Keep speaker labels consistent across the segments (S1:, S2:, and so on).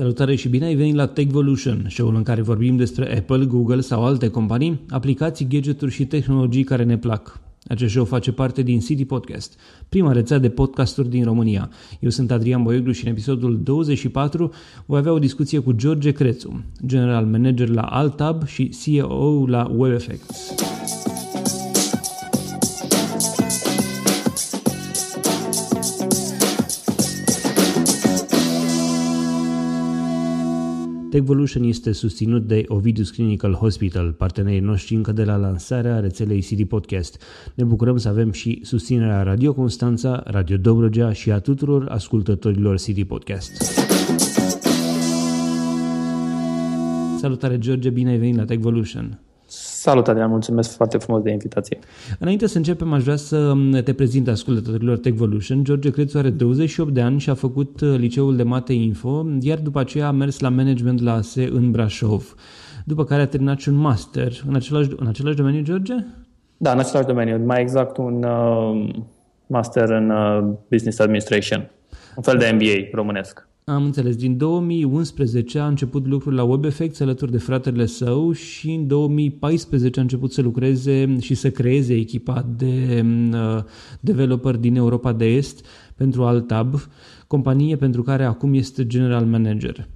S1: Salutare și bine ai venit la Techvolution, show-ul în care vorbim despre Apple, Google sau alte companii, aplicații, gadgeturi și tehnologii care ne plac. Acest show face parte din City Podcast, prima rețea de podcasturi din România. Eu sunt Adrian Boioglu și în episodul 24 voi avea o discuție cu George Crețu, general manager la Altab și CEO la WebEffects. Techvolution este susținut de Ovidus Clinical Hospital, partenerii noștri încă de la lansarea rețelei City Podcast. Ne bucurăm să avem și susținerea Radio Constanța, Radio Dobrogea și a tuturor ascultătorilor City Podcast. Salutare George, bine ai venit la Techvolution!
S2: Salut, Adrian, mulțumesc foarte frumos de invitație.
S1: Înainte să începem, aș vrea să te prezint ascultătorilor Techvolution. George Crețu are 28 de ani și a făcut uh, liceul de Mate Info, iar după aceea a mers la management la ASE în Brașov, după care a terminat și un master în același, în același domeniu, George?
S2: Da, în același domeniu, mai exact un uh, master în uh, Business Administration, un fel de MBA românesc.
S1: Am înțeles. Din 2011 a început lucrul la WebEffects alături de fratele său și în 2014 a început să lucreze și să creeze echipa de uh, developer din Europa de Est pentru Altab, companie pentru care acum este general manager.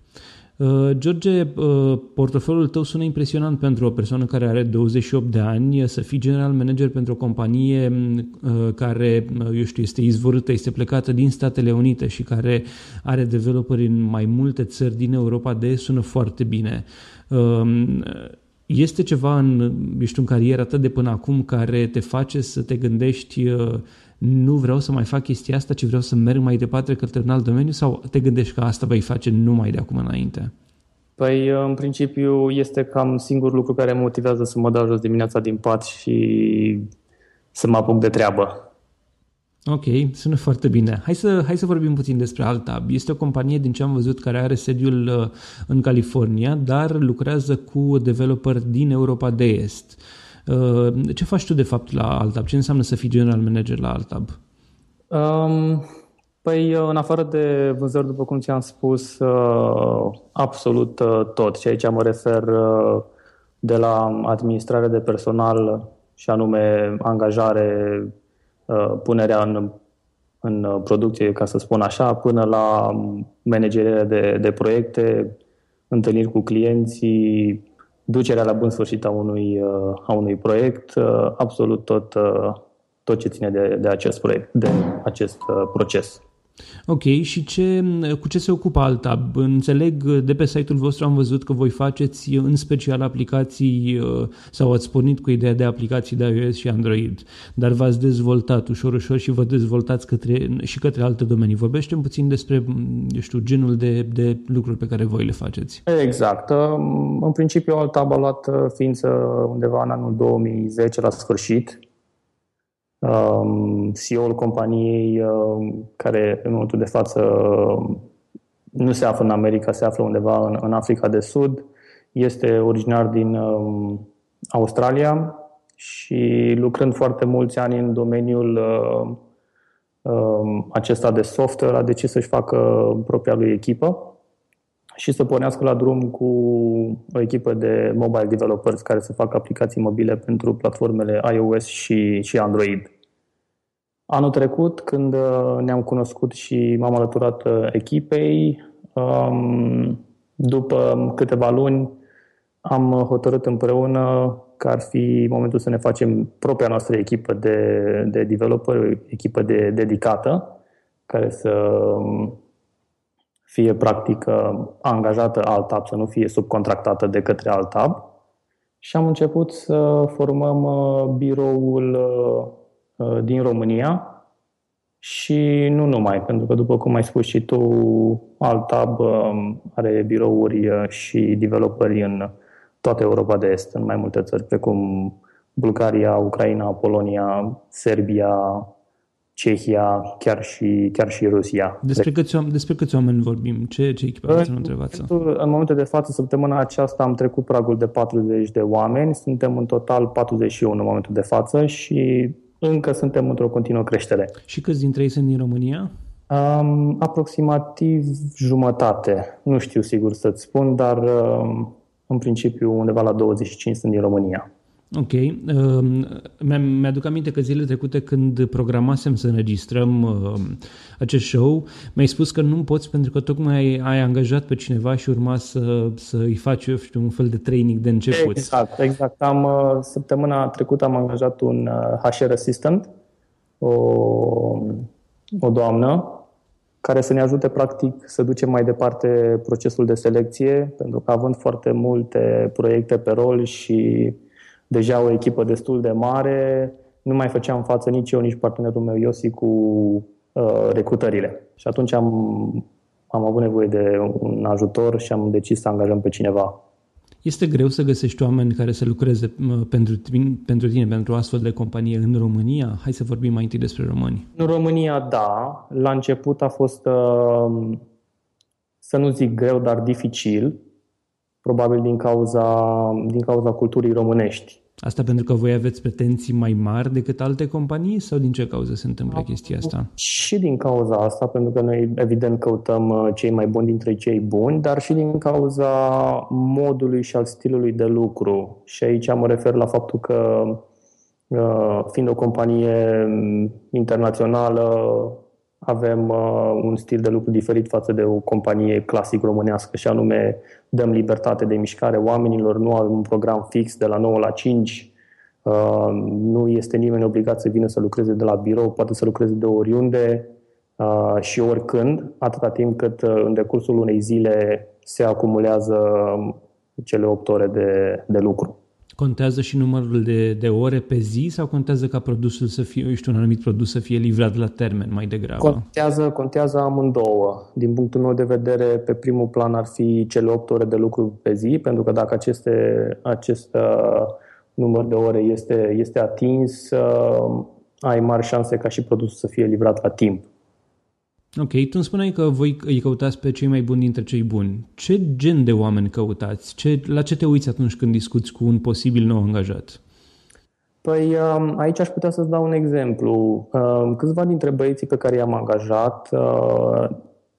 S1: Uh, George, uh, portofoliul tău sună impresionant pentru o persoană care are 28 de ani, să fii general manager pentru o companie uh, care, eu știu, este izvorâtă, este plecată din Statele Unite și care are developeri în mai multe țări din Europa de sună foarte bine. Este ceva în, eu știu, în cariera ta de până acum care te face să te gândești nu vreau să mai fac chestia asta, ci vreau să merg mai departe către un alt domeniu sau te gândești că asta vei face numai de acum înainte?
S2: Păi, în principiu, este cam singurul lucru care mă motivează să mă dau jos dimineața din pat și să mă apuc de treabă.
S1: Ok, sună foarte bine. Hai să, hai să vorbim puțin despre Altab. Este o companie, din ce am văzut, care are sediul uh, în California, dar lucrează cu developeri din Europa de Est. Uh, ce faci tu de fapt la Altab? Ce înseamnă să fii general manager la Altab?
S2: Um, păi, în afară de vânzări, după cum ți-am spus, uh, absolut uh, tot. Și aici mă refer de la administrare de personal și anume angajare, punerea în, în producție, ca să spun așa, până la managerea de, de proiecte, întâlniri cu clienții, ducerea la bun sfârșit a unui, uh, a unui proiect, uh, absolut tot, uh, tot ce ține de, de acest proiect, de acest proces.
S1: Ok, și ce, cu ce se ocupă Alta? Înțeleg, de pe site-ul vostru am văzut că voi faceți în special aplicații sau ați pornit cu ideea de aplicații de iOS și Android, dar v-ați dezvoltat ușor, ușor și vă dezvoltați către, și către alte domenii. Vorbește puțin despre, eu știu, genul de, de lucruri pe care voi le faceți.
S2: Exact. În principiu, Alta a luat ființă undeva în anul 2010, la sfârșit, Um, CEO-ul companiei um, care în momentul de față um, nu se află în America, se află undeva în, în Africa de Sud, este originar din um, Australia și lucrând foarte mulți ani în domeniul um, acesta de software, a decis să-și facă propria lui echipă și să pornească la drum cu o echipă de mobile developers care să facă aplicații mobile pentru platformele iOS și, și Android. Anul trecut, când uh, ne-am cunoscut și m-am alăturat uh, echipei, um, după câteva luni am hotărât împreună că ar fi momentul să ne facem propria noastră echipă de, de developer, echipă de, dedicată, care să um, fie practic uh, angajată Altab, să nu fie subcontractată de către Altab. Și am început să formăm biroul Uh, din România și nu numai, pentru că, după cum ai spus și tu, Altab um, are birouri uh, și developeri în toată Europa de Est, în mai multe țări, precum Bulgaria, Ucraina, Polonia, Serbia, Cehia, chiar și, chiar și Rusia.
S1: Despre câți, despre câți oameni vorbim? Ce, ce echipament în întrebați?
S2: În momentul de față, săptămâna aceasta am trecut pragul de 40 de oameni. Suntem în total 41 în momentul de față și încă suntem într-o continuă creștere.
S1: Și câți dintre ei sunt din România?
S2: Um, aproximativ jumătate. Nu știu sigur să-ți spun, dar um, în principiu undeva la 25 sunt din România.
S1: Ok. Uh, mi-aduc aminte că zilele trecute când programasem să înregistrăm uh, acest show, mi-ai spus că nu poți pentru că tocmai ai, ai angajat pe cineva și urma să, să îi faci, eu știu, un fel de training de început.
S2: Exact, exact. Am, uh, săptămâna trecută am angajat un uh, HR assistant, o, o doamnă, care să ne ajute practic să ducem mai departe procesul de selecție, pentru că având foarte multe proiecte pe rol și deja o echipă destul de mare, nu mai făceam față nici eu, nici partenerul meu Iosi cu uh, recrutările. Și atunci am, am avut nevoie de un ajutor și am decis să angajăm pe cineva.
S1: Este greu să găsești oameni care să lucreze pentru tine, pentru tine, pentru astfel de companie în România? Hai să vorbim mai întâi despre români.
S2: În România, da. La început a fost, uh, să nu zic greu, dar dificil, probabil din cauza, din cauza culturii românești.
S1: Asta pentru că voi aveți pretenții mai mari decât alte companii sau din ce cauză se întâmplă chestia asta?
S2: Și din cauza asta, pentru că noi evident căutăm uh, cei mai buni dintre cei buni, dar și din cauza modului și al stilului de lucru. Și aici mă refer la faptul că uh, fiind o companie mm, internațională, avem uh, un stil de lucru diferit față de o companie clasic românească și anume dăm libertate de mișcare oamenilor, nu avem un program fix de la 9 la 5, uh, nu este nimeni obligat să vină să lucreze de la birou, poate să lucreze de oriunde uh, și oricând, atâta timp cât uh, în decursul unei zile se acumulează um, cele 8 ore de, de lucru.
S1: Contează și numărul de, de ore pe zi sau contează ca produsul să fie, eu știu, un anumit produs să fie livrat la termen mai degrabă?
S2: Contează, contează amândouă. Din punctul meu de vedere, pe primul plan ar fi cele 8 ore de lucru pe zi, pentru că dacă aceste, acest uh, număr de ore este, este atins, uh, ai mari șanse ca și produsul să fie livrat la timp.
S1: Ok, tu îmi spuneai că voi îi căutați pe cei mai buni dintre cei buni. Ce gen de oameni căutați? Ce, la ce te uiți atunci când discuți cu un posibil nou angajat?
S2: Păi um, aici aș putea să-ți dau un exemplu. Um, câțiva dintre băieții pe care i-am angajat uh,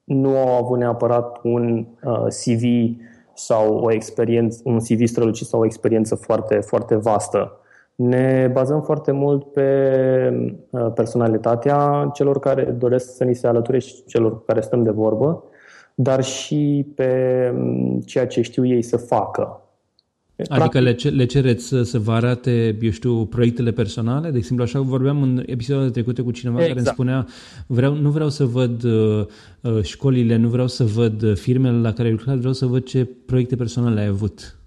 S2: nu au avut neapărat un uh, CV sau o experiență, un CV strălucit sau o experiență foarte, foarte vastă. Ne bazăm foarte mult pe uh, personalitatea celor care doresc să ni se alăture și celor cu care stăm de vorbă, dar și pe um, ceea ce știu ei să facă.
S1: Adică le, le cereți să, să vă arate, eu știu, proiectele personale? De exemplu, așa vorbeam în episoadele trecute cu cineva exact. care îmi spunea vreau, nu vreau să văd uh, uh școlile, nu vreau să văd uh, firmele la care ai lucrat, vreau să văd ce proiecte personale ai avut.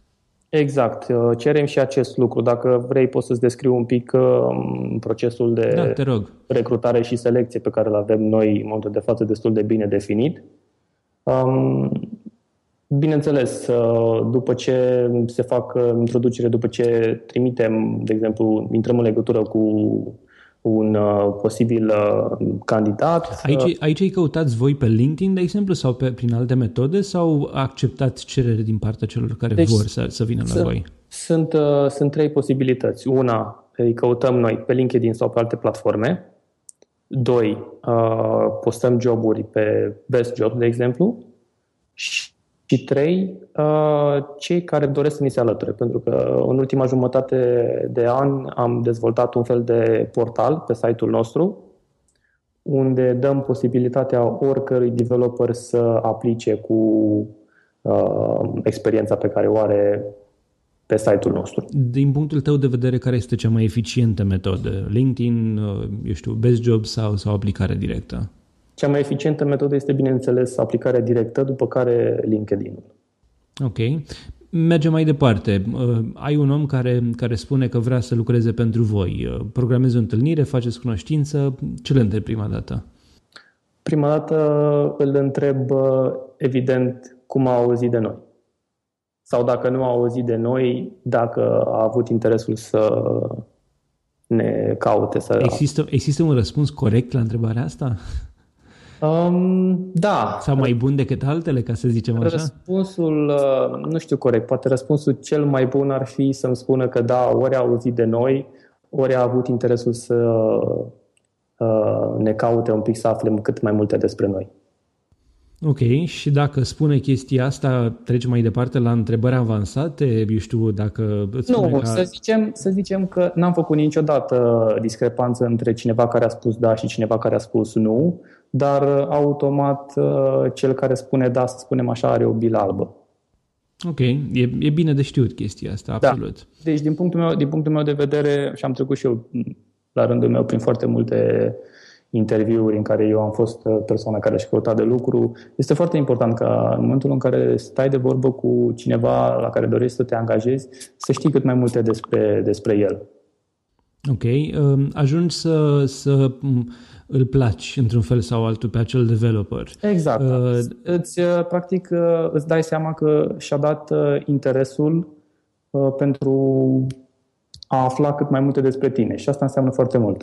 S2: Exact. Uh, cerem și acest lucru. Dacă vrei, poți să-ți descriu un pic uh, procesul de
S1: da, te rog.
S2: recrutare și selecție pe care îl avem noi în momentul de față destul de bine definit. Um, bineînțeles, uh, după ce se fac introducere, după ce trimitem, de exemplu, intrăm în legătură cu un uh, posibil uh, candidat.
S1: Aici, aici îi căutați voi pe LinkedIn, de exemplu, sau pe, prin alte metode, sau acceptați cerere din partea celor care deci, vor să, să vină la voi?
S2: Sunt, uh, sunt trei posibilități. Una, îi căutăm noi pe LinkedIn sau pe alte platforme. Doi, uh, postăm joburi pe Best Job, de exemplu. Și și trei, uh, cei care doresc să ni se alăture, pentru că în ultima jumătate de an am dezvoltat un fel de portal pe site-ul nostru, unde dăm posibilitatea oricărui developer să aplice cu uh, experiența pe care o are pe site-ul nostru.
S1: Din punctul tău de vedere, care este cea mai eficientă metodă? LinkedIn, uh, eu știu, Best Job sau, sau aplicare directă?
S2: Cea mai eficientă metodă este, bineînțeles, aplicarea directă, după care LinkedIn-ul.
S1: Ok. Mergem mai departe. Uh, ai un om care, care spune că vrea să lucreze pentru voi. Uh, programezi o întâlnire, faceți cunoștință. Ce le întrebi prima dată?
S2: Prima dată îl întreb, uh, evident, cum a auzit de noi. Sau dacă nu a auzit de noi, dacă a avut interesul să ne caute. Să...
S1: Există, există un răspuns corect la întrebarea asta?
S2: Um, da.
S1: Sau mai bun decât altele, ca să zicem așa?
S2: Răspunsul, uh, nu știu corect, poate răspunsul cel mai bun ar fi să-mi spună că da, ori a auzit de noi, ori a avut interesul să ne caute un pic să aflăm cât mai multe despre noi.
S1: Ok, și dacă spune chestia asta, trece mai departe la întrebări avansate, eu știu, dacă
S2: îți Nu, că... să, zicem, să zicem că n-am făcut niciodată discrepanță între cineva care a spus da și cineva care a spus nu, dar automat cel care spune da, să spunem așa, are o bilă albă.
S1: Ok, e, e bine de știut chestia asta, da. absolut. Da.
S2: Deci, din punctul, meu, din punctul meu de vedere, și am trecut și eu la rândul meu prin foarte multe interviuri în care eu am fost uh, persoana care și căuta de lucru. Este foarte important ca în momentul în care stai de vorbă cu cineva la care dorești să te angajezi, să știi cât mai multe despre, despre el.
S1: Ok. Um, ajungi să, să îl placi într-un fel sau altul pe acel developer.
S2: Exact. Uh, îți, uh, practic, uh, îți dai seama că și-a dat interesul pentru a afla cât mai multe despre tine și asta înseamnă foarte mult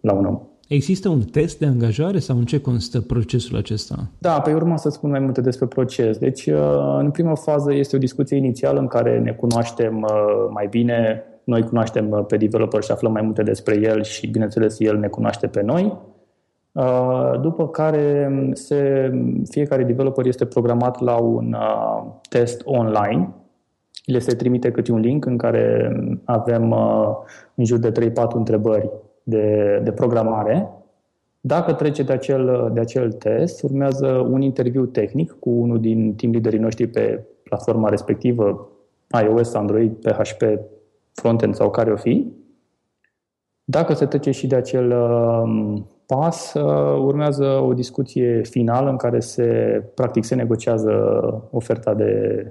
S2: la un om.
S1: Există un test de angajare sau în ce constă procesul acesta?
S2: Da, pe urmă să spun mai multe despre proces. Deci, în prima fază este o discuție inițială în care ne cunoaștem mai bine, noi cunoaștem uh, pe developer și aflăm mai multe despre el și, bineînțeles, el ne cunoaște pe noi. Uh, după care se, fiecare developer este programat la un uh, test online. Le se trimite câte un link în care avem în jur de 3-4 întrebări de, de programare. Dacă trece de acel, de acel test, urmează un interviu tehnic cu unul din team leaderii noștri pe platforma respectivă, iOS, Android, PHP, frontend sau care o fi. Dacă se trece și de acel um, pas, uh, urmează o discuție finală în care se, practic, se negociază oferta de,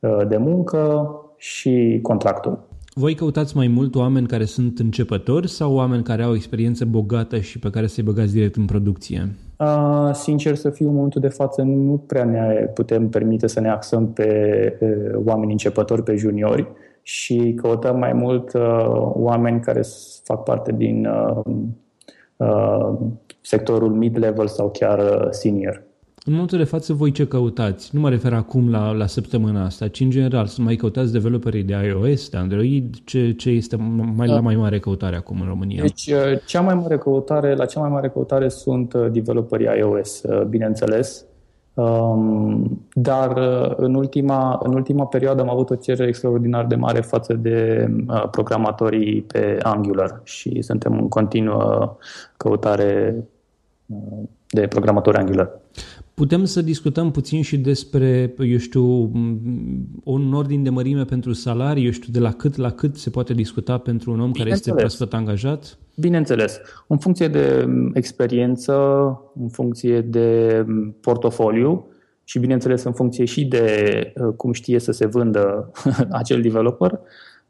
S2: uh, de muncă și contractul.
S1: Voi căutați mai mult oameni care sunt începători sau oameni care au experiență bogată și pe care să-i băgați direct în producție?
S2: Uh, sincer să fiu, în momentul de față nu prea ne putem permite să ne axăm pe uh, oameni începători, pe juniori și căutăm mai mult uh, oameni care fac parte din uh, uh, sectorul mid-level sau chiar uh, senior.
S1: În momentul de față, voi ce căutați? Nu mă refer acum la, la săptămâna asta, ci în general, să mai căutați developerii de iOS, de Android, ce, ce este mai, la da. mai mare căutare acum în România?
S2: Deci, uh, cea mai mare căutare, la cea mai mare căutare sunt uh, developerii iOS, bineînțeles. Um, dar uh, în ultima, în ultima perioadă am avut o cerere extraordinar de mare față de uh, programatorii pe Angular și suntem în continuă căutare uh, de programatori Angular.
S1: Putem să discutăm puțin și despre, eu știu, un ordin de mărime pentru salarii, eu știu, de la cât la cât se poate discuta pentru un om care este proaspăt angajat?
S2: Bineînțeles. În funcție de experiență, în funcție de portofoliu și, bineînțeles, în funcție și de uh, cum știe să se vândă acel developer,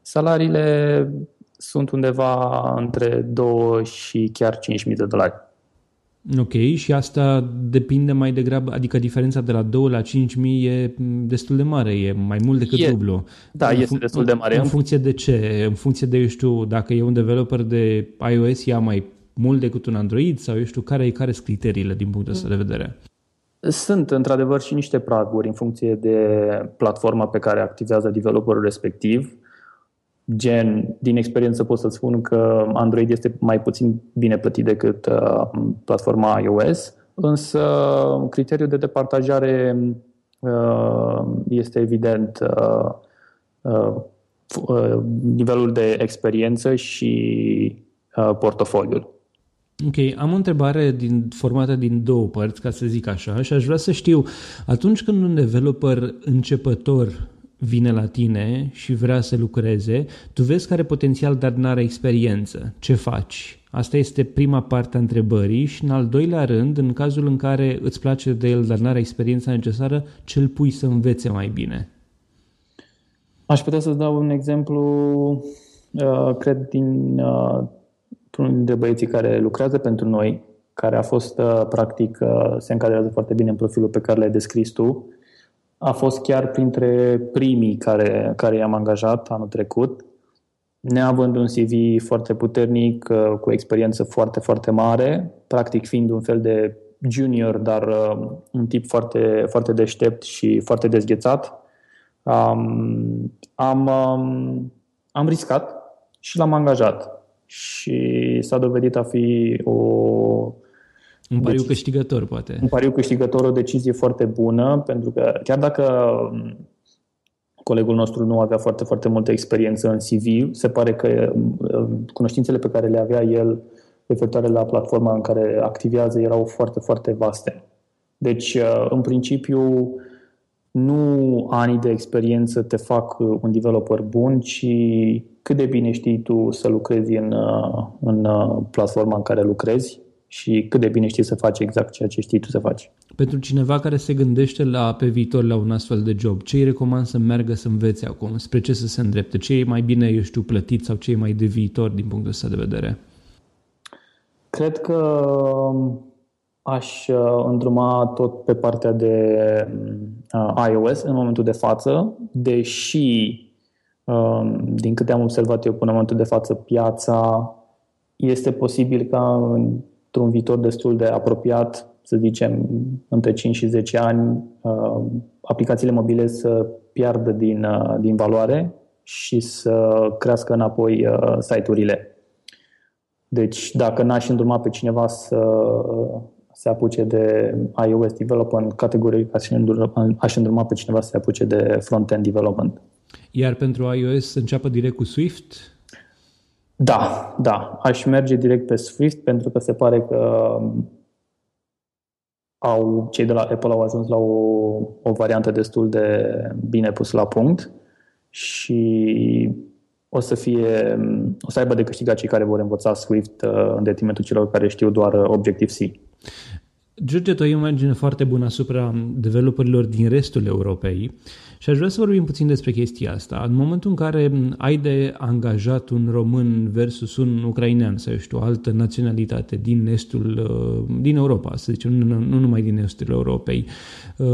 S2: salariile sunt undeva între 2 și chiar 5.000 de dolari.
S1: Ok, și asta depinde mai degrabă, adică diferența de la 2 la 5.000 e destul de mare, e mai mult decât e, dublu.
S2: Da, în este destul de mare.
S1: În, în funcție de ce? În funcție de, eu știu, dacă e un developer de iOS, ia mai mult decât un Android sau eu știu, care, care sunt criteriile din punctul ăsta de vedere?
S2: Sunt, într-adevăr, și niște praguri în funcție de platforma pe care activează developerul respectiv gen, din experiență pot să spun că Android este mai puțin bine plătit decât uh, platforma iOS, însă criteriul de departajare uh, este evident uh, uh, uh, nivelul de experiență și uh, portofoliul.
S1: Ok, am o întrebare din, formată din două părți, ca să zic așa, și aș vrea să știu, atunci când un developer începător vine la tine și vrea să lucreze, tu vezi că are potențial, dar nu are experiență. Ce faci? Asta este prima parte a întrebării și în al doilea rând, în cazul în care îți place de el, dar nu are experiența necesară, ce îl pui să învețe mai bine?
S2: Aș putea să-ți dau un exemplu, uh, cred, din uh, unul dintre băieții care lucrează pentru noi, care a fost, uh, practic, se încadrează foarte bine în profilul pe care l-ai descris tu a fost chiar printre primii care, care i-am angajat anul trecut, neavând un CV foarte puternic, uh, cu experiență foarte, foarte mare, practic fiind un fel de junior, dar uh, un tip foarte, foarte deștept și foarte dezghețat. Um, am, um, am riscat și l-am angajat. și s-a dovedit a fi o...
S1: Un pariu decizie, câștigător, poate.
S2: Un pariu câștigător, o decizie foarte bună, pentru că chiar dacă colegul nostru nu avea foarte, foarte multă experiență în CV, se pare că cunoștințele pe care le avea el referitoare la platforma în care activează erau foarte, foarte vaste. Deci, în principiu, nu anii de experiență te fac un developer bun, ci cât de bine știi tu să lucrezi în, în platforma în care lucrezi și cât de bine știi să faci exact ceea ce știi tu să faci.
S1: Pentru cineva care se gândește la pe viitor la un astfel de job, ce îi recomand să meargă să învețe acum? Spre ce să se îndrepte? Ce e mai bine, eu știu, plătit sau ce e mai de viitor din punctul ăsta de vedere?
S2: Cred că aș uh, îndruma tot pe partea de uh, iOS în momentul de față, deși, um, din câte am observat eu până în momentul de față, piața este posibil ca într-un viitor destul de apropiat, să zicem între 5 și 10 ani, uh, aplicațiile mobile să piardă din, din valoare și să crească înapoi site-urile. Deci, dacă n-aș îndruma pe cineva să se apuce de iOS development, categoric aș îndruma pe cineva să se apuce de front-end development.
S1: Iar pentru iOS să înceapă direct cu Swift?
S2: Da, da. Aș merge direct pe Swift pentru că se pare că au, cei de la Apple au ajuns la o, o variantă destul de bine pusă la punct și o să fie, o să aibă de câștigat cei care vor învăța Swift uh, în detrimentul celor care știu doar uh, Objective-C.
S1: George, tu ai o imagine foarte bună asupra developerilor din restul Europei și aș vrea să vorbim puțin despre chestia asta. În momentul în care ai de angajat un român versus un ucrainean sau, eu știu, o altă naționalitate din estul, uh, din Europa, să zicem, nu, nu numai din estul Europei, uh,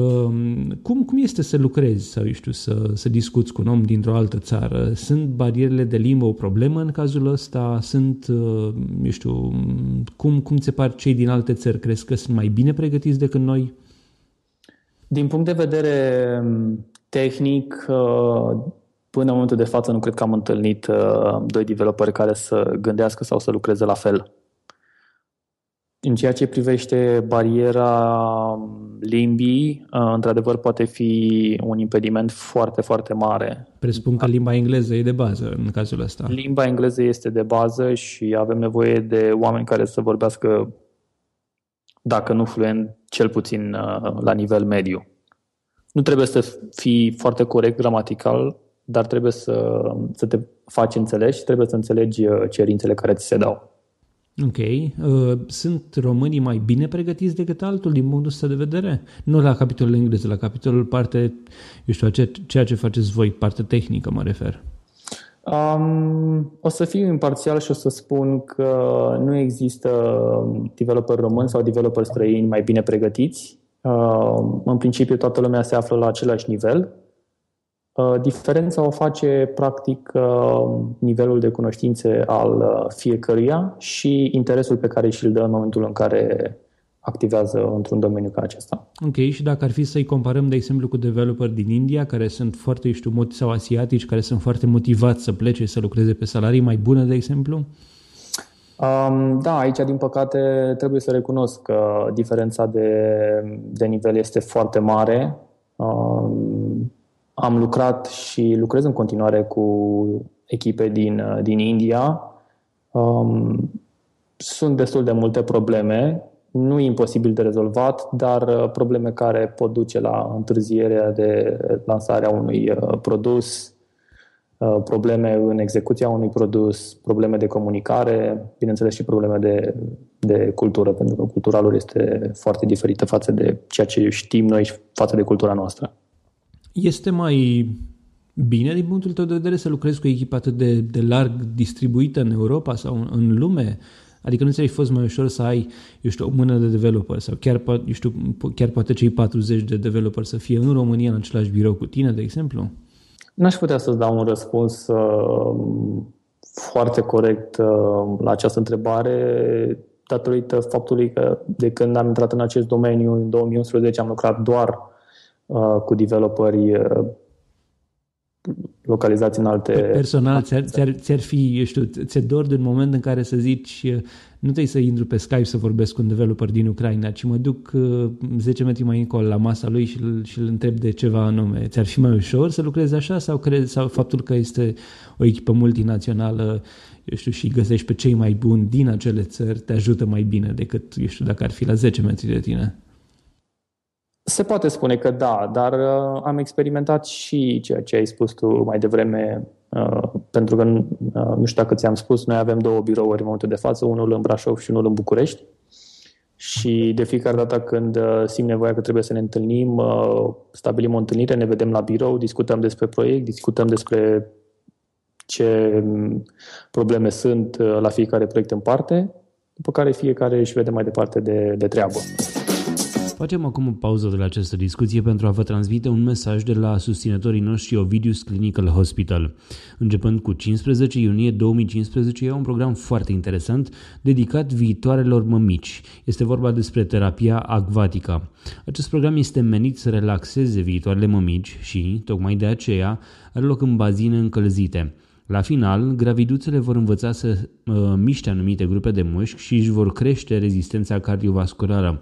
S1: cum, cum este să lucrezi sau, eu știu, să, să discuți cu un om dintr-o altă țară? Sunt barierele de limbă o problemă în cazul ăsta? Sunt, uh, eu știu, cum, cum ți se par cei din alte țări? Crezi că sunt mai bine pregătiți decât noi?
S2: Din punct de vedere tehnic, uh, până în momentul de față nu cred că am întâlnit uh, doi developeri care să gândească sau să lucreze la fel. În ceea ce privește bariera limbii, uh, într-adevăr poate fi un impediment foarte, foarte mare.
S1: Presupun că limba engleză e de bază în cazul ăsta.
S2: Limba engleză este de bază și avem nevoie de oameni care să vorbească, dacă nu fluent, cel puțin la nivel mediu. Nu trebuie să fii foarte corect gramatical, dar trebuie să, să te faci înțeles și trebuie să înțelegi uh, cerințele care ți se dau.
S1: Ok. Uh, sunt românii mai bine pregătiți decât altul din punctul ăsta de vedere? Nu la capitolul engleză, la capitolul parte, eu știu, ceea ce faceți voi, parte tehnică mă refer.
S2: Um, o să fiu imparțial și o să spun că nu există developer români sau developer străini mai bine pregătiți. Uh, în principiu toată lumea se află la același nivel. Uh, diferența o face practic uh, nivelul de cunoștințe al fiecăruia și interesul pe care și-l dă în momentul în care activează într-un domeniu ca acesta.
S1: Ok, și dacă ar fi să-i comparăm, de exemplu, cu developeri din India, care sunt foarte, știu, sau asiatici, care sunt foarte motivați să plece, să lucreze pe salarii mai bune, de exemplu? Uh,
S2: Um, da, aici, din păcate, trebuie să recunosc că diferența de, de nivel este foarte mare. Um, am lucrat și lucrez în continuare cu echipe din, din India. Um, sunt destul de multe probleme, nu e imposibil de rezolvat, dar probleme care pot duce la întârzierea de lansarea unui uh, produs, Uh, probleme în execuția unui produs, probleme de comunicare, bineînțeles și probleme de, de cultură, pentru că cultura lor este foarte diferită față de ceea ce știm noi și față de cultura noastră.
S1: Este mai bine din punctul tău de vedere să lucrezi cu o echipă atât de, de larg distribuită în Europa sau în, în lume? Adică nu ți-ai fost mai ușor să ai, eu știu, o mână de developer sau chiar, eu știu, chiar poate cei 40 de developer să fie în România în același birou cu tine, de exemplu?
S2: N-aș putea să-ți dau un răspuns uh, foarte corect uh, la această întrebare, datorită faptului că de când am intrat în acest domeniu, în 2011, am lucrat doar uh, cu developeri uh, localizați în alte...
S1: Personal, ți-ar, ți-ar, ți-ar fi, eu știu, ți-e dor de un moment în care să zici nu trebuie să intru pe Skype să vorbesc cu un developer din Ucraina, ci mă duc 10 metri mai încolo la masa lui și îl, și îl întreb de ceva anume. Ți-ar fi mai ușor să lucrezi așa sau crezi sau faptul că este o echipă multinațională eu știu, și găsești pe cei mai buni din acele țări, te ajută mai bine decât, eu știu, dacă ar fi la 10 metri de tine?
S2: Se poate spune că da, dar uh, am experimentat și ceea ce ai spus tu mai devreme, uh, pentru că, uh, nu știu dacă ți-am spus, noi avem două birouri în momentul de față, unul în Brașov și unul în București. Și de fiecare dată când uh, simt nevoia că trebuie să ne întâlnim, uh, stabilim o întâlnire, ne vedem la birou, discutăm despre proiect, discutăm despre ce mm, probleme sunt uh, la fiecare proiect în parte, după care fiecare își vede mai departe de, de treabă.
S1: Facem acum o pauză de la această discuție pentru a vă transmite un mesaj de la susținătorii noștri Ovidius Clinical Hospital. Începând cu 15 iunie 2015, e un program foarte interesant dedicat viitoarelor mămici. Este vorba despre terapia acvatica. Acest program este menit să relaxeze viitoarele mămici și, tocmai de aceea, are loc în bazine încălzite. La final, graviduțele vor învăța să uh, miște anumite grupe de mușchi și își vor crește rezistența cardiovasculară.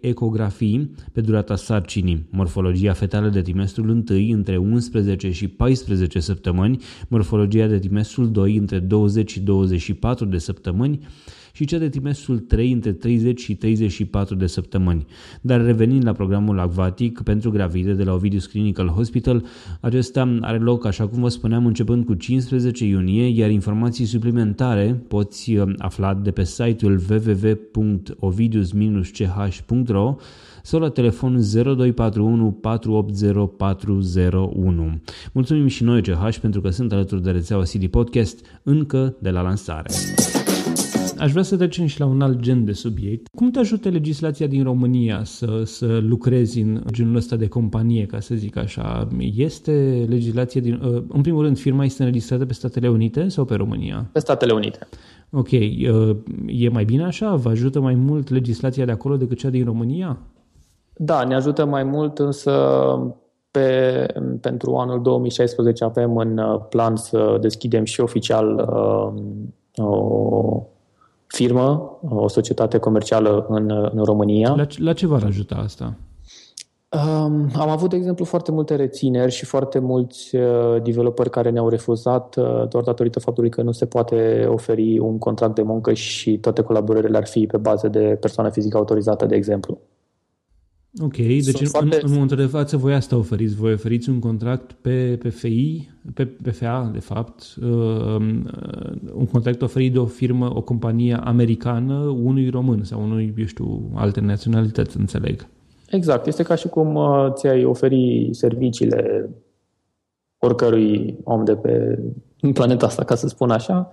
S1: ecografii pe durata sarcinii. Morfologia fetală de trimestrul 1 între 11 și 14 săptămâni, morfologia de trimestrul 2 între 20 și 24 24 de săptămâni și cea de trimestrul 3 între 30 și 34 de săptămâni. Dar revenind la programul acvatic pentru gravide de la Ovidius Clinical Hospital, acesta are loc, așa cum vă spuneam, începând cu 15 iunie, iar informații suplimentare poți uh, afla de pe site-ul www.ovidius-ch.ro sau la telefon 0241 480 401. Mulțumim și noi CH pentru că sunt alături de rețeaua CD Podcast încă de la lansare. Aș vrea să trecem și la un alt gen de subiect. Cum te ajută legislația din România să, să lucrezi în genul ăsta de companie, ca să zic așa? Este legislație din... Uh, în primul rând, firma este înregistrată pe Statele Unite sau pe România?
S2: Pe Statele Unite.
S1: Ok. Uh, e mai bine așa? Vă ajută mai mult legislația de acolo decât cea din România?
S2: Da, ne ajută mai mult, însă pe, pentru anul 2016 avem în uh, plan să deschidem și oficial uh, o firmă, o societate comercială în, în România.
S1: La, la ce v-ar ajuta asta?
S2: Um, am avut, de exemplu, foarte multe rețineri și foarte mulți uh, developeri care ne-au refuzat uh, doar datorită faptului că nu se poate oferi un contract de muncă și toate colaborările ar fi pe bază de persoană fizică autorizată, de exemplu.
S1: Ok, deci în, foarte... în momentul de față voi asta oferiți, voi oferiți un contract pe, pe FI, pe, pe FA de fapt, uh, um, un contract oferit de o firmă, o companie americană unui român sau unui, eu știu, alte naționalități, înțeleg.
S2: Exact, este ca și cum uh, ți-ai oferi serviciile oricărui om de pe planeta asta, ca să spun așa,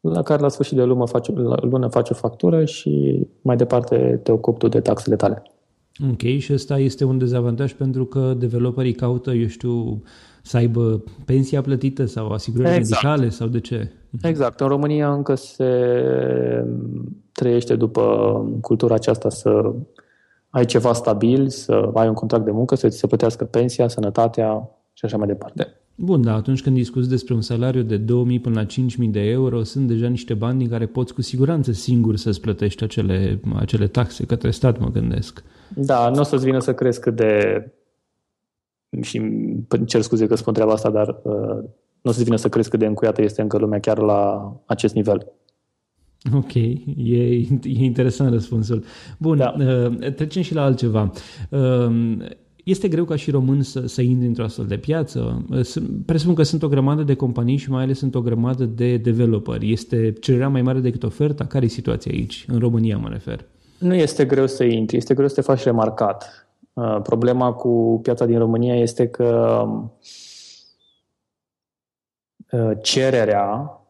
S2: la care la sfârșit de lună faci, la lună faci o factură și mai departe te ocupi tu de taxele tale.
S1: Ok, și ăsta este un dezavantaj pentru că developerii caută, eu știu, să aibă pensia plătită sau asigurări exact. medicale sau de ce?
S2: Exact. În România încă se trăiește după cultura aceasta să ai ceva stabil, să ai un contract de muncă, să ți se plătească pensia, sănătatea și așa mai departe.
S1: Bun, dar atunci când discuți despre un salariu de 2000 până la 5000 de euro, sunt deja niște bani din care poți cu siguranță singur să-ți plătești acele, acele taxe către stat, mă gândesc.
S2: Da, nu o să-ți vină să crezi cât de... Și cer scuze că spun treaba asta, dar uh, nu o să-ți vină să crezi cât de încuiată este încă lumea chiar la acest nivel.
S1: Ok, e, e interesant răspunsul. Bun, da. uh, trecem și la altceva. Uh, este greu ca și român să, să intri într-o astfel de piață. Presupun că sunt o grămadă de companii și mai ales sunt o grămadă de developeri. Este cererea mai mare decât oferta? Care e situația aici? În România mă refer.
S2: Nu este greu să intri, este greu să te faci remarcat. Uh, problema cu piața din România este că uh, cererea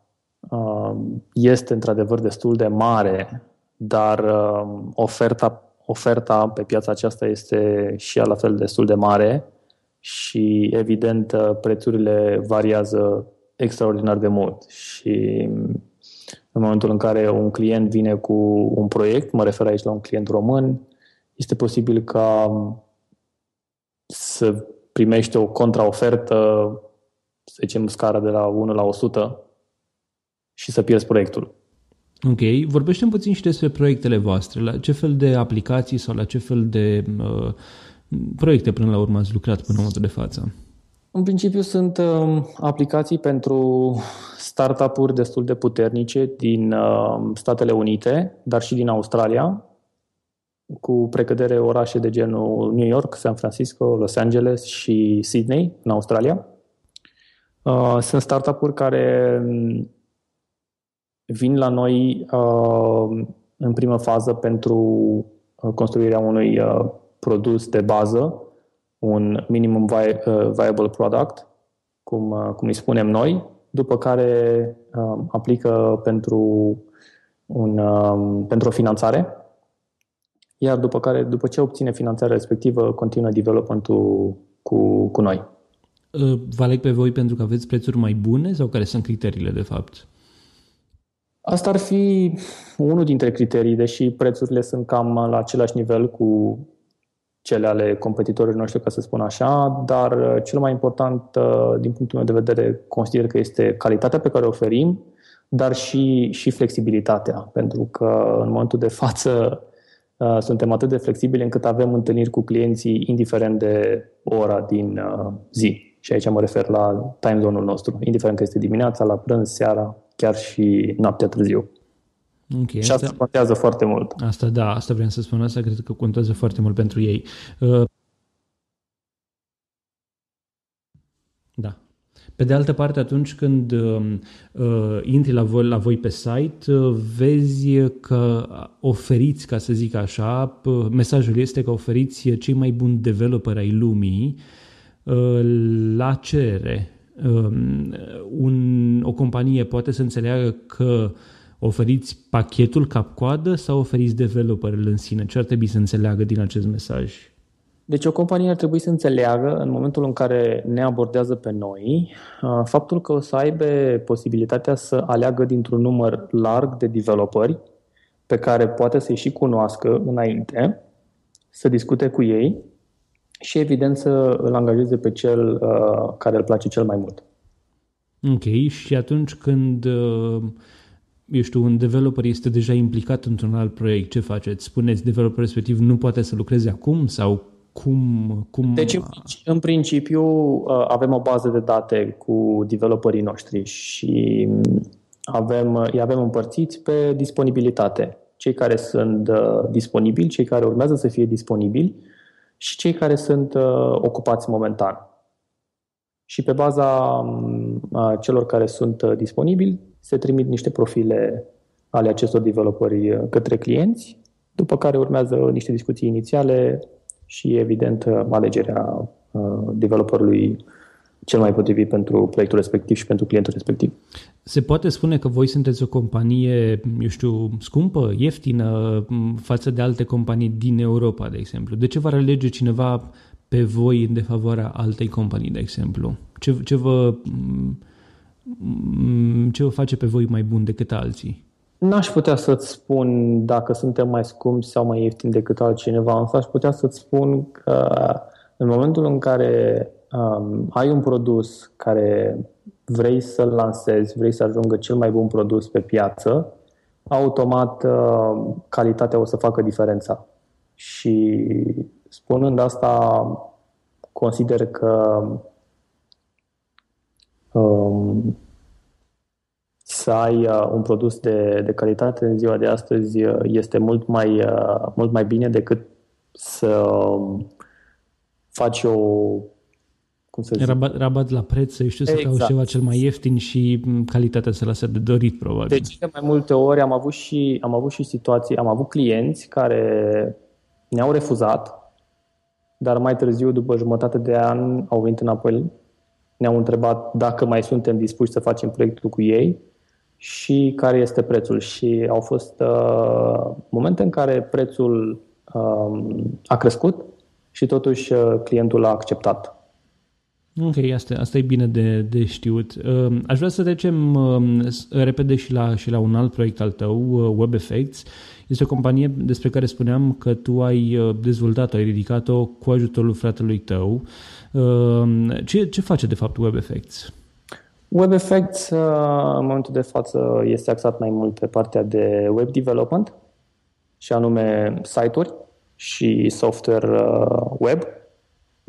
S2: uh, este într-adevăr destul de mare, dar oferta, oferta pe piața aceasta este și ea la fel destul de mare și evident prețurile variază extraordinar de mult și în momentul în care un client vine cu un proiect, mă refer aici la un client român, este posibil ca să primești o contraofertă, să zicem, scara de la 1 la 100 și să pierzi proiectul.
S1: Ok, vorbește puțin și despre proiectele voastre. La ce fel de aplicații sau la ce fel de uh, proiecte până la urmă ați lucrat până în momentul de față?
S2: În principiu sunt uh, aplicații pentru startup-uri destul de puternice din uh, Statele Unite, dar și din Australia, cu precădere orașe de genul New York, San Francisco, Los Angeles și Sydney, în Australia. Uh, sunt startup-uri care mm, vin la noi uh, în primă fază pentru uh, construirea unui uh, produs de bază, un minimum vi- uh, viable product, cum, uh, cum îi spunem noi, după care uh, aplică pentru, un, uh, pentru o finanțare iar după care, după ce obține finanțarea respectivă, continuă development-ul cu, cu noi.
S1: Ă, vă aleg pe voi pentru că aveți prețuri mai bune sau care sunt criteriile de fapt?
S2: Asta ar fi unul dintre criterii, deși prețurile sunt cam la același nivel cu cele ale competitorilor noștri, ca să spun așa, dar cel mai important, ă, din punctul meu de vedere, consider că este calitatea pe care o oferim, dar și, și flexibilitatea, pentru că în momentul de față Uh, suntem atât de flexibili încât avem întâlniri cu clienții indiferent de ora din uh, zi. Și aici mă refer la time zone-ul nostru, indiferent că este dimineața, la prânz, seara, chiar și noaptea târziu. Okay, și asta, asta contează foarte mult.
S1: Asta da, asta vreau să spun, asta cred că contează foarte mult pentru ei. Uh, da. Pe de altă parte, atunci când uh, uh, intri la voi, la voi pe site, uh, vezi că oferiți, ca să zic așa, uh, mesajul este că oferiți cei mai buni developeri ai lumii uh, la cerere. Uh, un, o companie poate să înțeleagă că oferiți pachetul cap-coadă sau oferiți developerul în sine? Ce ar trebui să înțeleagă din acest mesaj?
S2: Deci o companie ar trebui să înțeleagă în momentul în care ne abordează pe noi uh, faptul că o să aibă posibilitatea să aleagă dintr-un număr larg de developeri pe care poate să-i și cunoască înainte, să discute cu ei și evident să îl angajeze pe cel uh, care îl place cel mai mult.
S1: Ok, și atunci când uh, eu știu, un developer este deja implicat într-un alt proiect, ce faceți? Spuneți developer respectiv nu poate să lucreze acum sau cum, cum...
S2: Deci, în, în principiu, uh, avem o bază de date cu developerii noștri și avem, uh, îi avem împărțiți pe disponibilitate. Cei care sunt uh, disponibili, cei care urmează să fie disponibili și cei care sunt ocupați momentan. Și pe baza um, celor care sunt disponibili, se trimit niște profile ale acestor developeri către clienți, după care urmează niște discuții inițiale și, evident, alegerea uh, developerului cel mai potrivit pentru proiectul respectiv și pentru clientul respectiv.
S1: Se poate spune că voi sunteți o companie, eu știu, scumpă, ieftină față de alte companii din Europa, de exemplu. De ce va alege cineva pe voi în defavoarea altei companii, de exemplu? Ce, ce, vă, ce vă face pe voi mai bun decât alții?
S2: N-aș putea să-ți spun dacă suntem mai scumpi sau mai ieftini decât altcineva, însă aș putea să-ți spun că în momentul în care um, ai un produs care vrei să-l lansezi, vrei să ajungă cel mai bun produs pe piață, automat uh, calitatea o să facă diferența. Și spunând asta, consider că um, să ai uh, un produs de, de calitate în ziua de astăzi uh, este mult mai, uh, mult mai bine decât să um, faci o, cum să zic.
S1: Rabat, rabat la preț, să știu exact. să cauți ceva cel mai ieftin și calitatea să lasă de dorit, probabil.
S2: Deci, de mai multe ori am avut și, am avut și situații, am avut clienți care ne-au refuzat, dar mai târziu, după jumătate de an, au venit înapoi, ne-au întrebat dacă mai suntem dispuși să facem proiectul cu ei și care este prețul. Și au fost uh, momente în care prețul uh, a crescut și totuși uh, clientul a acceptat.
S1: Ok, asta, asta e bine de, de știut. Uh, aș vrea să trecem uh, repede și la, și la un alt proiect al tău, uh, Web Effects. Este o companie despre care spuneam că tu ai uh, dezvoltat-o, ai ridicat-o cu ajutorul fratelui tău. Uh, ce, ce face de fapt Web Effects?
S2: Web Effects uh, în momentul de față este axat mai mult pe partea de web development și anume site-uri și software web,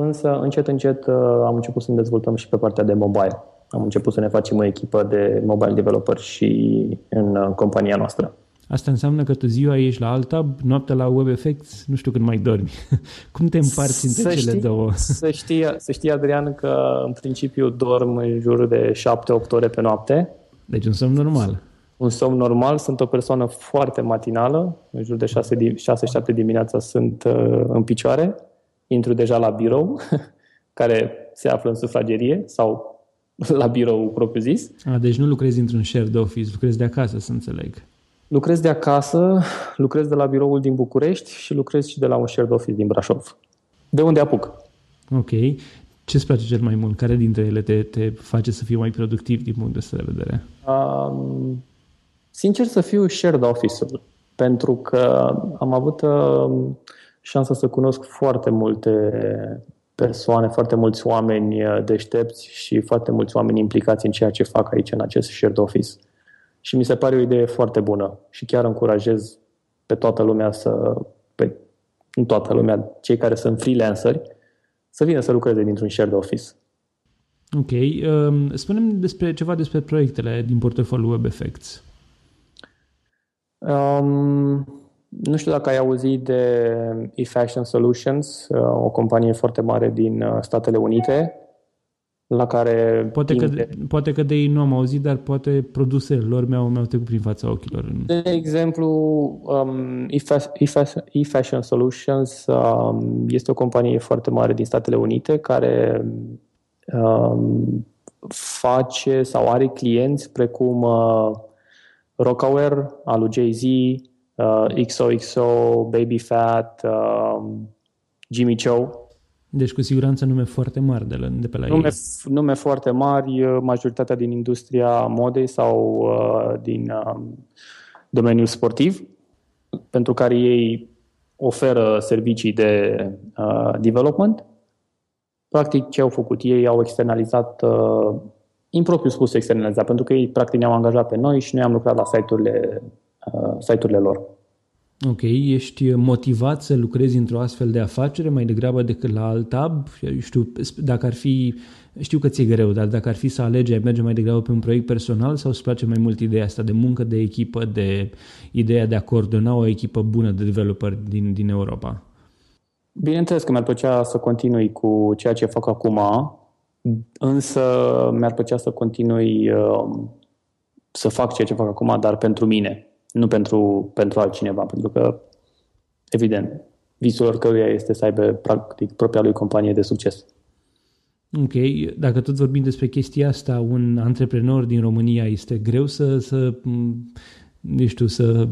S2: însă încet încet am început să ne dezvoltăm și pe partea de mobile. Am început să ne facem o echipă de mobile developer și în compania noastră.
S1: Asta înseamnă că tu ziua ești la alta, noaptea la Web Effects, nu știu când mai dormi. Cum te împarți între să cele știi, două?
S2: Să știi, să știi, Adrian, că în principiu dorm în jur de 7-8 ore pe noapte.
S1: Deci un somn normal.
S2: Un somn normal, sunt o persoană foarte matinală, în jur de 6-7 dimineața sunt uh, în picioare, intru deja la birou, care se află în sufragerie sau la birou propriu zis.
S1: A, deci nu lucrezi într-un shared office, lucrezi de acasă, să înțeleg.
S2: Lucrez de acasă, lucrez de la biroul din București și lucrez și de la un shared office din Brașov. De unde apuc.
S1: Ok. Ce îți place cel mai mult? Care dintre ele te, te face să fii mai productiv din punct de vedere? Um,
S2: sincer să fiu shared office-ul, pentru că am avut uh, șansa să cunosc foarte multe persoane, foarte mulți oameni uh, deștepți și foarte mulți oameni implicați în ceea ce fac aici în acest shared office. Și mi se pare o idee foarte bună și chiar încurajez pe toată lumea să, pe, nu toată lumea, cei care sunt freelanceri, să vină să lucreze dintr-un shared office.
S1: Ok. Um, spunem despre ceva despre proiectele din portofoliul Web Effects.
S2: Um, nu știu dacă ai auzit de eFashion Solutions, uh, o companie foarte mare din uh, Statele Unite, la care...
S1: Poate că, de, poate că de ei nu am auzit, dar poate produsele lor mi-au, mi-au trecut prin fața ochilor.
S2: De exemplu, um, eFashion Solutions um, este o companie foarte mare din Statele Unite care um, face sau are clienți precum uh, Rockaware, al lui Jay-Z, uh, XOXO, Baby Fat, uh, Jimmy Choo
S1: deci cu siguranță nume foarte mari de, la, de pe la
S2: nume,
S1: ei.
S2: Nume foarte mari, uh, majoritatea din industria modei sau uh, din uh, domeniul sportiv, pentru care ei oferă servicii de uh, development. Practic, ce au făcut ei? Au externalizat, uh, impropriu spus externalizat, pentru că ei practic ne-au angajat pe noi și noi am lucrat la site-urile, uh, site-urile lor.
S1: Ok, ești motivat să lucrezi într-o astfel de afacere mai degrabă decât la alt tab? Știu, dacă ar fi, știu că ți-e greu, dar dacă ar fi să alegi, ai merge mai degrabă pe un proiect personal sau îți place mai mult ideea asta de muncă, de echipă, de ideea de a coordona o echipă bună de developer din, din Europa?
S2: Bineînțeles că mi-ar plăcea să continui cu ceea ce fac acum, însă mi-ar plăcea să continui uh, să fac ceea ce fac acum, dar pentru mine nu pentru, pentru altcineva, pentru că, evident, visul oricăruia este să aibă, practic, propria lui companie de succes.
S1: Ok, dacă tot vorbim despre chestia asta, un antreprenor din România este greu să, să nu știu, să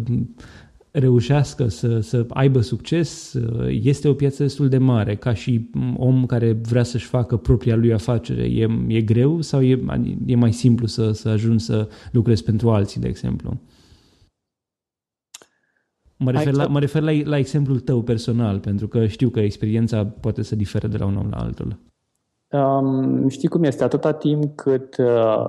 S1: reușească să, să aibă succes, este o piață destul de mare. Ca și om care vrea să-și facă propria lui afacere, e, e greu sau e, e mai simplu să, să ajungi să lucrezi pentru alții, de exemplu? Mă refer, la, mă refer la, la exemplul tău personal, pentru că știu că experiența poate să difere de la un om la altul.
S2: Um, știi cum este, atâta timp cât uh,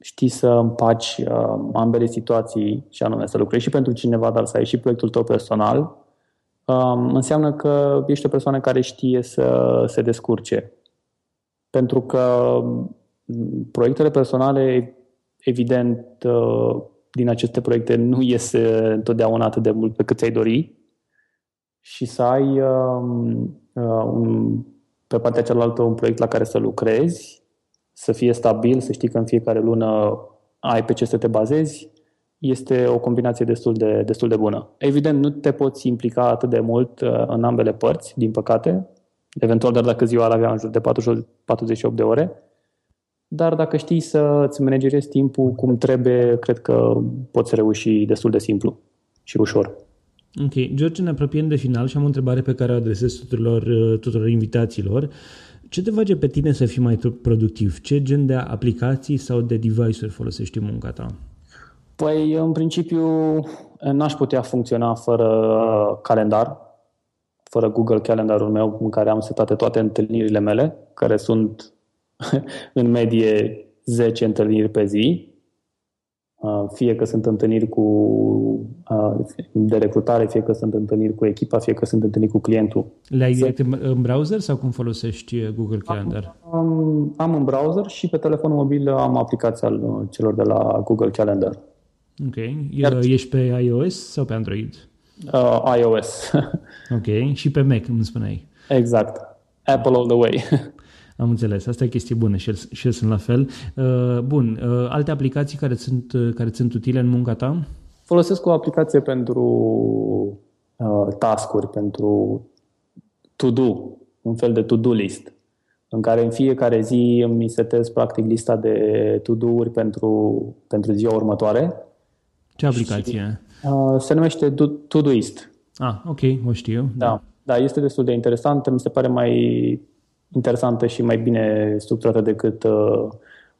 S2: știi să împaci uh, ambele situații, și anume să lucrezi și pentru cineva, dar să ai și proiectul tău personal, um, înseamnă că ești o persoană care știe să se descurce. Pentru că um, proiectele personale, evident, uh, din aceste proiecte nu iese întotdeauna atât de mult pe cât ți-ai dori și să ai um, uh, un pe partea cealaltă un proiect la care să lucrezi, să fie stabil, să știi că în fiecare lună ai pe ce să te bazezi, este o combinație destul de, destul de bună. Evident, nu te poți implica atât de mult uh, în ambele părți, din păcate, eventual doar dacă ziua ar avea în jur de 48 de ore, dar dacă știi să îți managerezi timpul cum trebuie, cred că poți reuși destul de simplu și ușor.
S1: Ok. George, ne apropiem de final și am o întrebare pe care o adresez tuturor, uh, tuturor invitațiilor. Ce te face pe tine să fii mai productiv? Ce gen de aplicații sau de device-uri folosești în munca ta?
S2: Păi, în principiu, n-aș putea funcționa fără uh, calendar, fără Google Calendarul meu în care am setate toate întâlnirile mele, care sunt în medie 10 întâlniri pe zi, uh, fie că sunt întâlniri cu, uh, de recrutare, fie că sunt întâlniri cu echipa, fie că sunt întâlniri cu clientul.
S1: Le ai direct în browser sau cum folosești Google Calendar?
S2: Am, am în browser și pe telefonul mobil am aplicația celor de la Google Calendar.
S1: Ok. Iar... Ești pe iOS sau pe Android?
S2: Uh, iOS.
S1: ok. Și pe Mac, îmi spuneai.
S2: Exact. Apple all the way.
S1: Am înțeles. Asta e chestie bună și eu, și eu sunt la fel. Uh, bun. Uh, alte aplicații care sunt, uh, care sunt utile în munca ta?
S2: Folosesc o aplicație pentru uh, task-uri, pentru to-do, un fel de to-do list, în care în fiecare zi îmi setez practic lista de to-do-uri pentru, pentru ziua următoare
S1: ce aplicație?
S2: Și, uh, se numește Todoist.
S1: Ah, ok, o știu.
S2: Da. da. Da, este destul de interesantă. Mi se pare mai interesantă și mai bine structurată decât uh,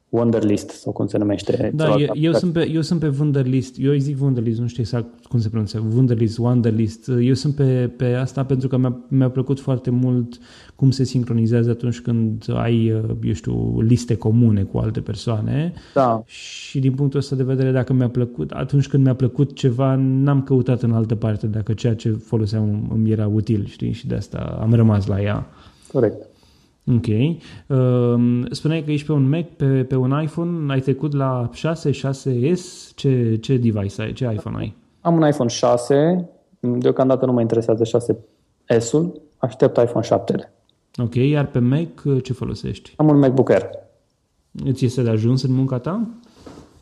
S2: Wonderlist sau cum se numește.
S1: Da, eu, eu, sunt pe, eu sunt pe Wunderlist, eu îi zic Wunderlist, nu știu exact cum se pronunță, Wunderlist, Wonderlist. Eu sunt pe, pe asta pentru că mi-a, mi-a plăcut foarte mult cum se sincronizează atunci când ai, eu știu, liste comune cu alte persoane.
S2: Da.
S1: Și din punctul ăsta de vedere, dacă mi-a plăcut, atunci când mi-a plăcut ceva, n-am căutat în altă parte dacă ceea ce foloseam îmi era util, știi? Și de asta am rămas la ea.
S2: Corect.
S1: Ok. Uh, spuneai că ești pe un Mac, pe, pe un iPhone, ai trecut la 6, 6S, ce, ce device ai, ce iPhone ai?
S2: Am un iPhone 6, deocamdată nu mă interesează 6S-ul, aștept iPhone 7
S1: Ok, iar pe Mac ce folosești?
S2: Am un MacBook Air.
S1: Îți este de ajuns în munca ta?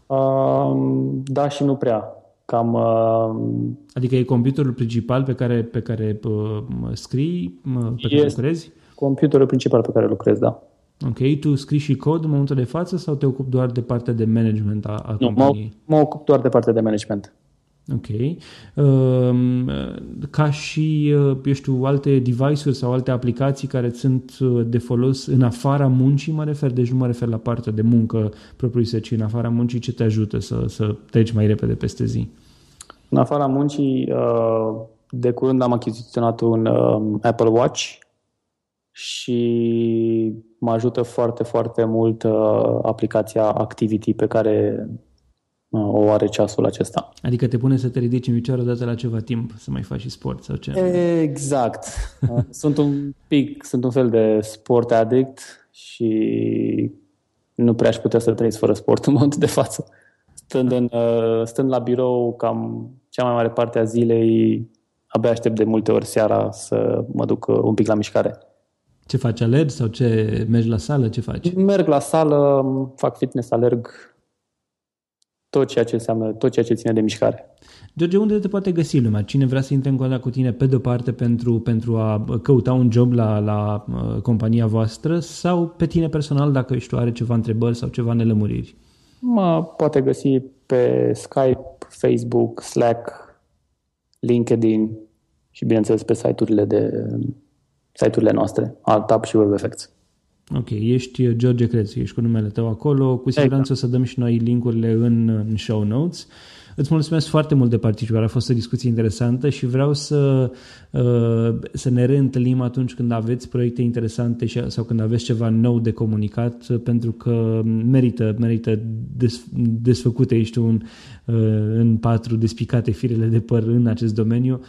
S2: Uh, da și nu prea. Cam, uh,
S1: adică e computerul principal pe care, pe care uh, scrii, pe care lucrezi?
S2: Computerul principal pe care lucrez, da.
S1: Ok, tu scrii și cod în momentul de față sau te ocupi doar de partea de management a, a
S2: nu, companiei? Mă, mă ocup doar de partea de management.
S1: Ok. Uh, ca și, uh, eu știu, alte device-uri sau alte aplicații care sunt uh, de folos în afara muncii, mă refer, deci nu mă refer la partea de muncă propriu-zisă, ci în afara muncii, ce te ajută să, să treci mai repede peste zi?
S2: În afara muncii, uh, de curând am achiziționat un Apple Watch și mă ajută foarte, foarte mult uh, aplicația Activity pe care uh, o are ceasul acesta.
S1: Adică te pune să te ridici în picioare odată la ceva timp, să mai faci și sport sau ce?
S2: Exact. sunt un pic, sunt un fel de sport addict și nu prea aș putea să trăiesc fără sport în momentul de față. Stând, în, uh, stând la birou cam cea mai mare parte a zilei, abia aștept de multe ori seara să mă duc un pic la mișcare.
S1: Ce faci, alergi sau ce mergi la sală? Ce faci?
S2: Merg la sală, fac fitness, alerg, tot ceea ce înseamnă, tot ceea ce ține de mișcare.
S1: George, unde te poate găsi lumea? Cine vrea să intre în contact cu tine pe de-o parte pentru, pentru a căuta un job la, la uh, compania voastră sau pe tine personal dacă știu are ceva întrebări sau ceva nelămuriri?
S2: Mă poate găsi pe Skype, Facebook, Slack, LinkedIn și bineînțeles pe site-urile de site-urile noastre, AltTap și WebEffects.
S1: Ok, ești George Crețu, ești cu numele tău acolo. Cu siguranță exact. o să dăm și noi linkurile în, în show notes. Îți mulțumesc foarte mult de participare, a fost o discuție interesantă și vreau să, uh, să ne reîntâlnim atunci când aveți proiecte interesante sau când aveți ceva nou de comunicat, pentru că merită, merită des, desfăcute, ești un, uh, în patru despicate firele de păr în acest domeniu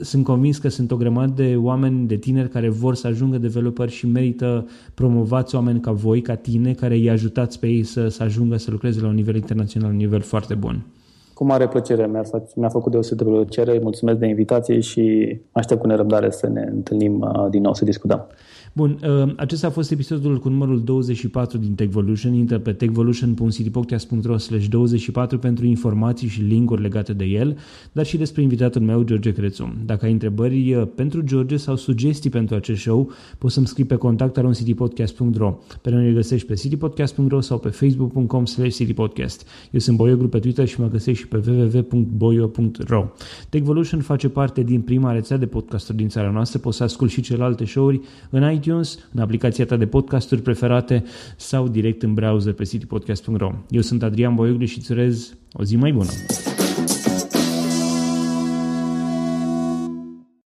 S1: sunt convins că sunt o grămadă de oameni, de tineri care vor să ajungă developeri și merită promovați oameni ca voi, ca tine, care îi ajutați pe ei să, să ajungă să lucreze la un nivel internațional, un nivel foarte bun.
S2: Cu mare plăcere, mi-a, mi-a făcut deosebită plăcere, mulțumesc de invitație și aștept cu nerăbdare să ne întâlnim uh, din nou să discutăm.
S1: Bun, uh, acesta a fost episodul cu numărul 24 din Techvolution. Intră pe techvolution.citypodcast.ro slash 24 pentru informații și linkuri legate de el, dar și despre invitatul meu, George Crețu. Dacă ai întrebări uh, pentru George sau sugestii pentru acest show, poți să-mi scrii pe contact citypodcast.ro. Pe noi ne găsești pe citypodcast.ro sau pe facebook.com slash citypodcast. Eu sunt Boio Gru pe Twitter și mă găsești și pe www.boio.ro. Techvolution face parte din prima rețea de podcasturi din țara noastră. Poți să asculti și celelalte show-uri în iTunes, în aplicația ta de podcasturi preferate sau direct în browser pe citypodcast.ro. Eu sunt Adrian Boioglu și îți urez o zi mai bună!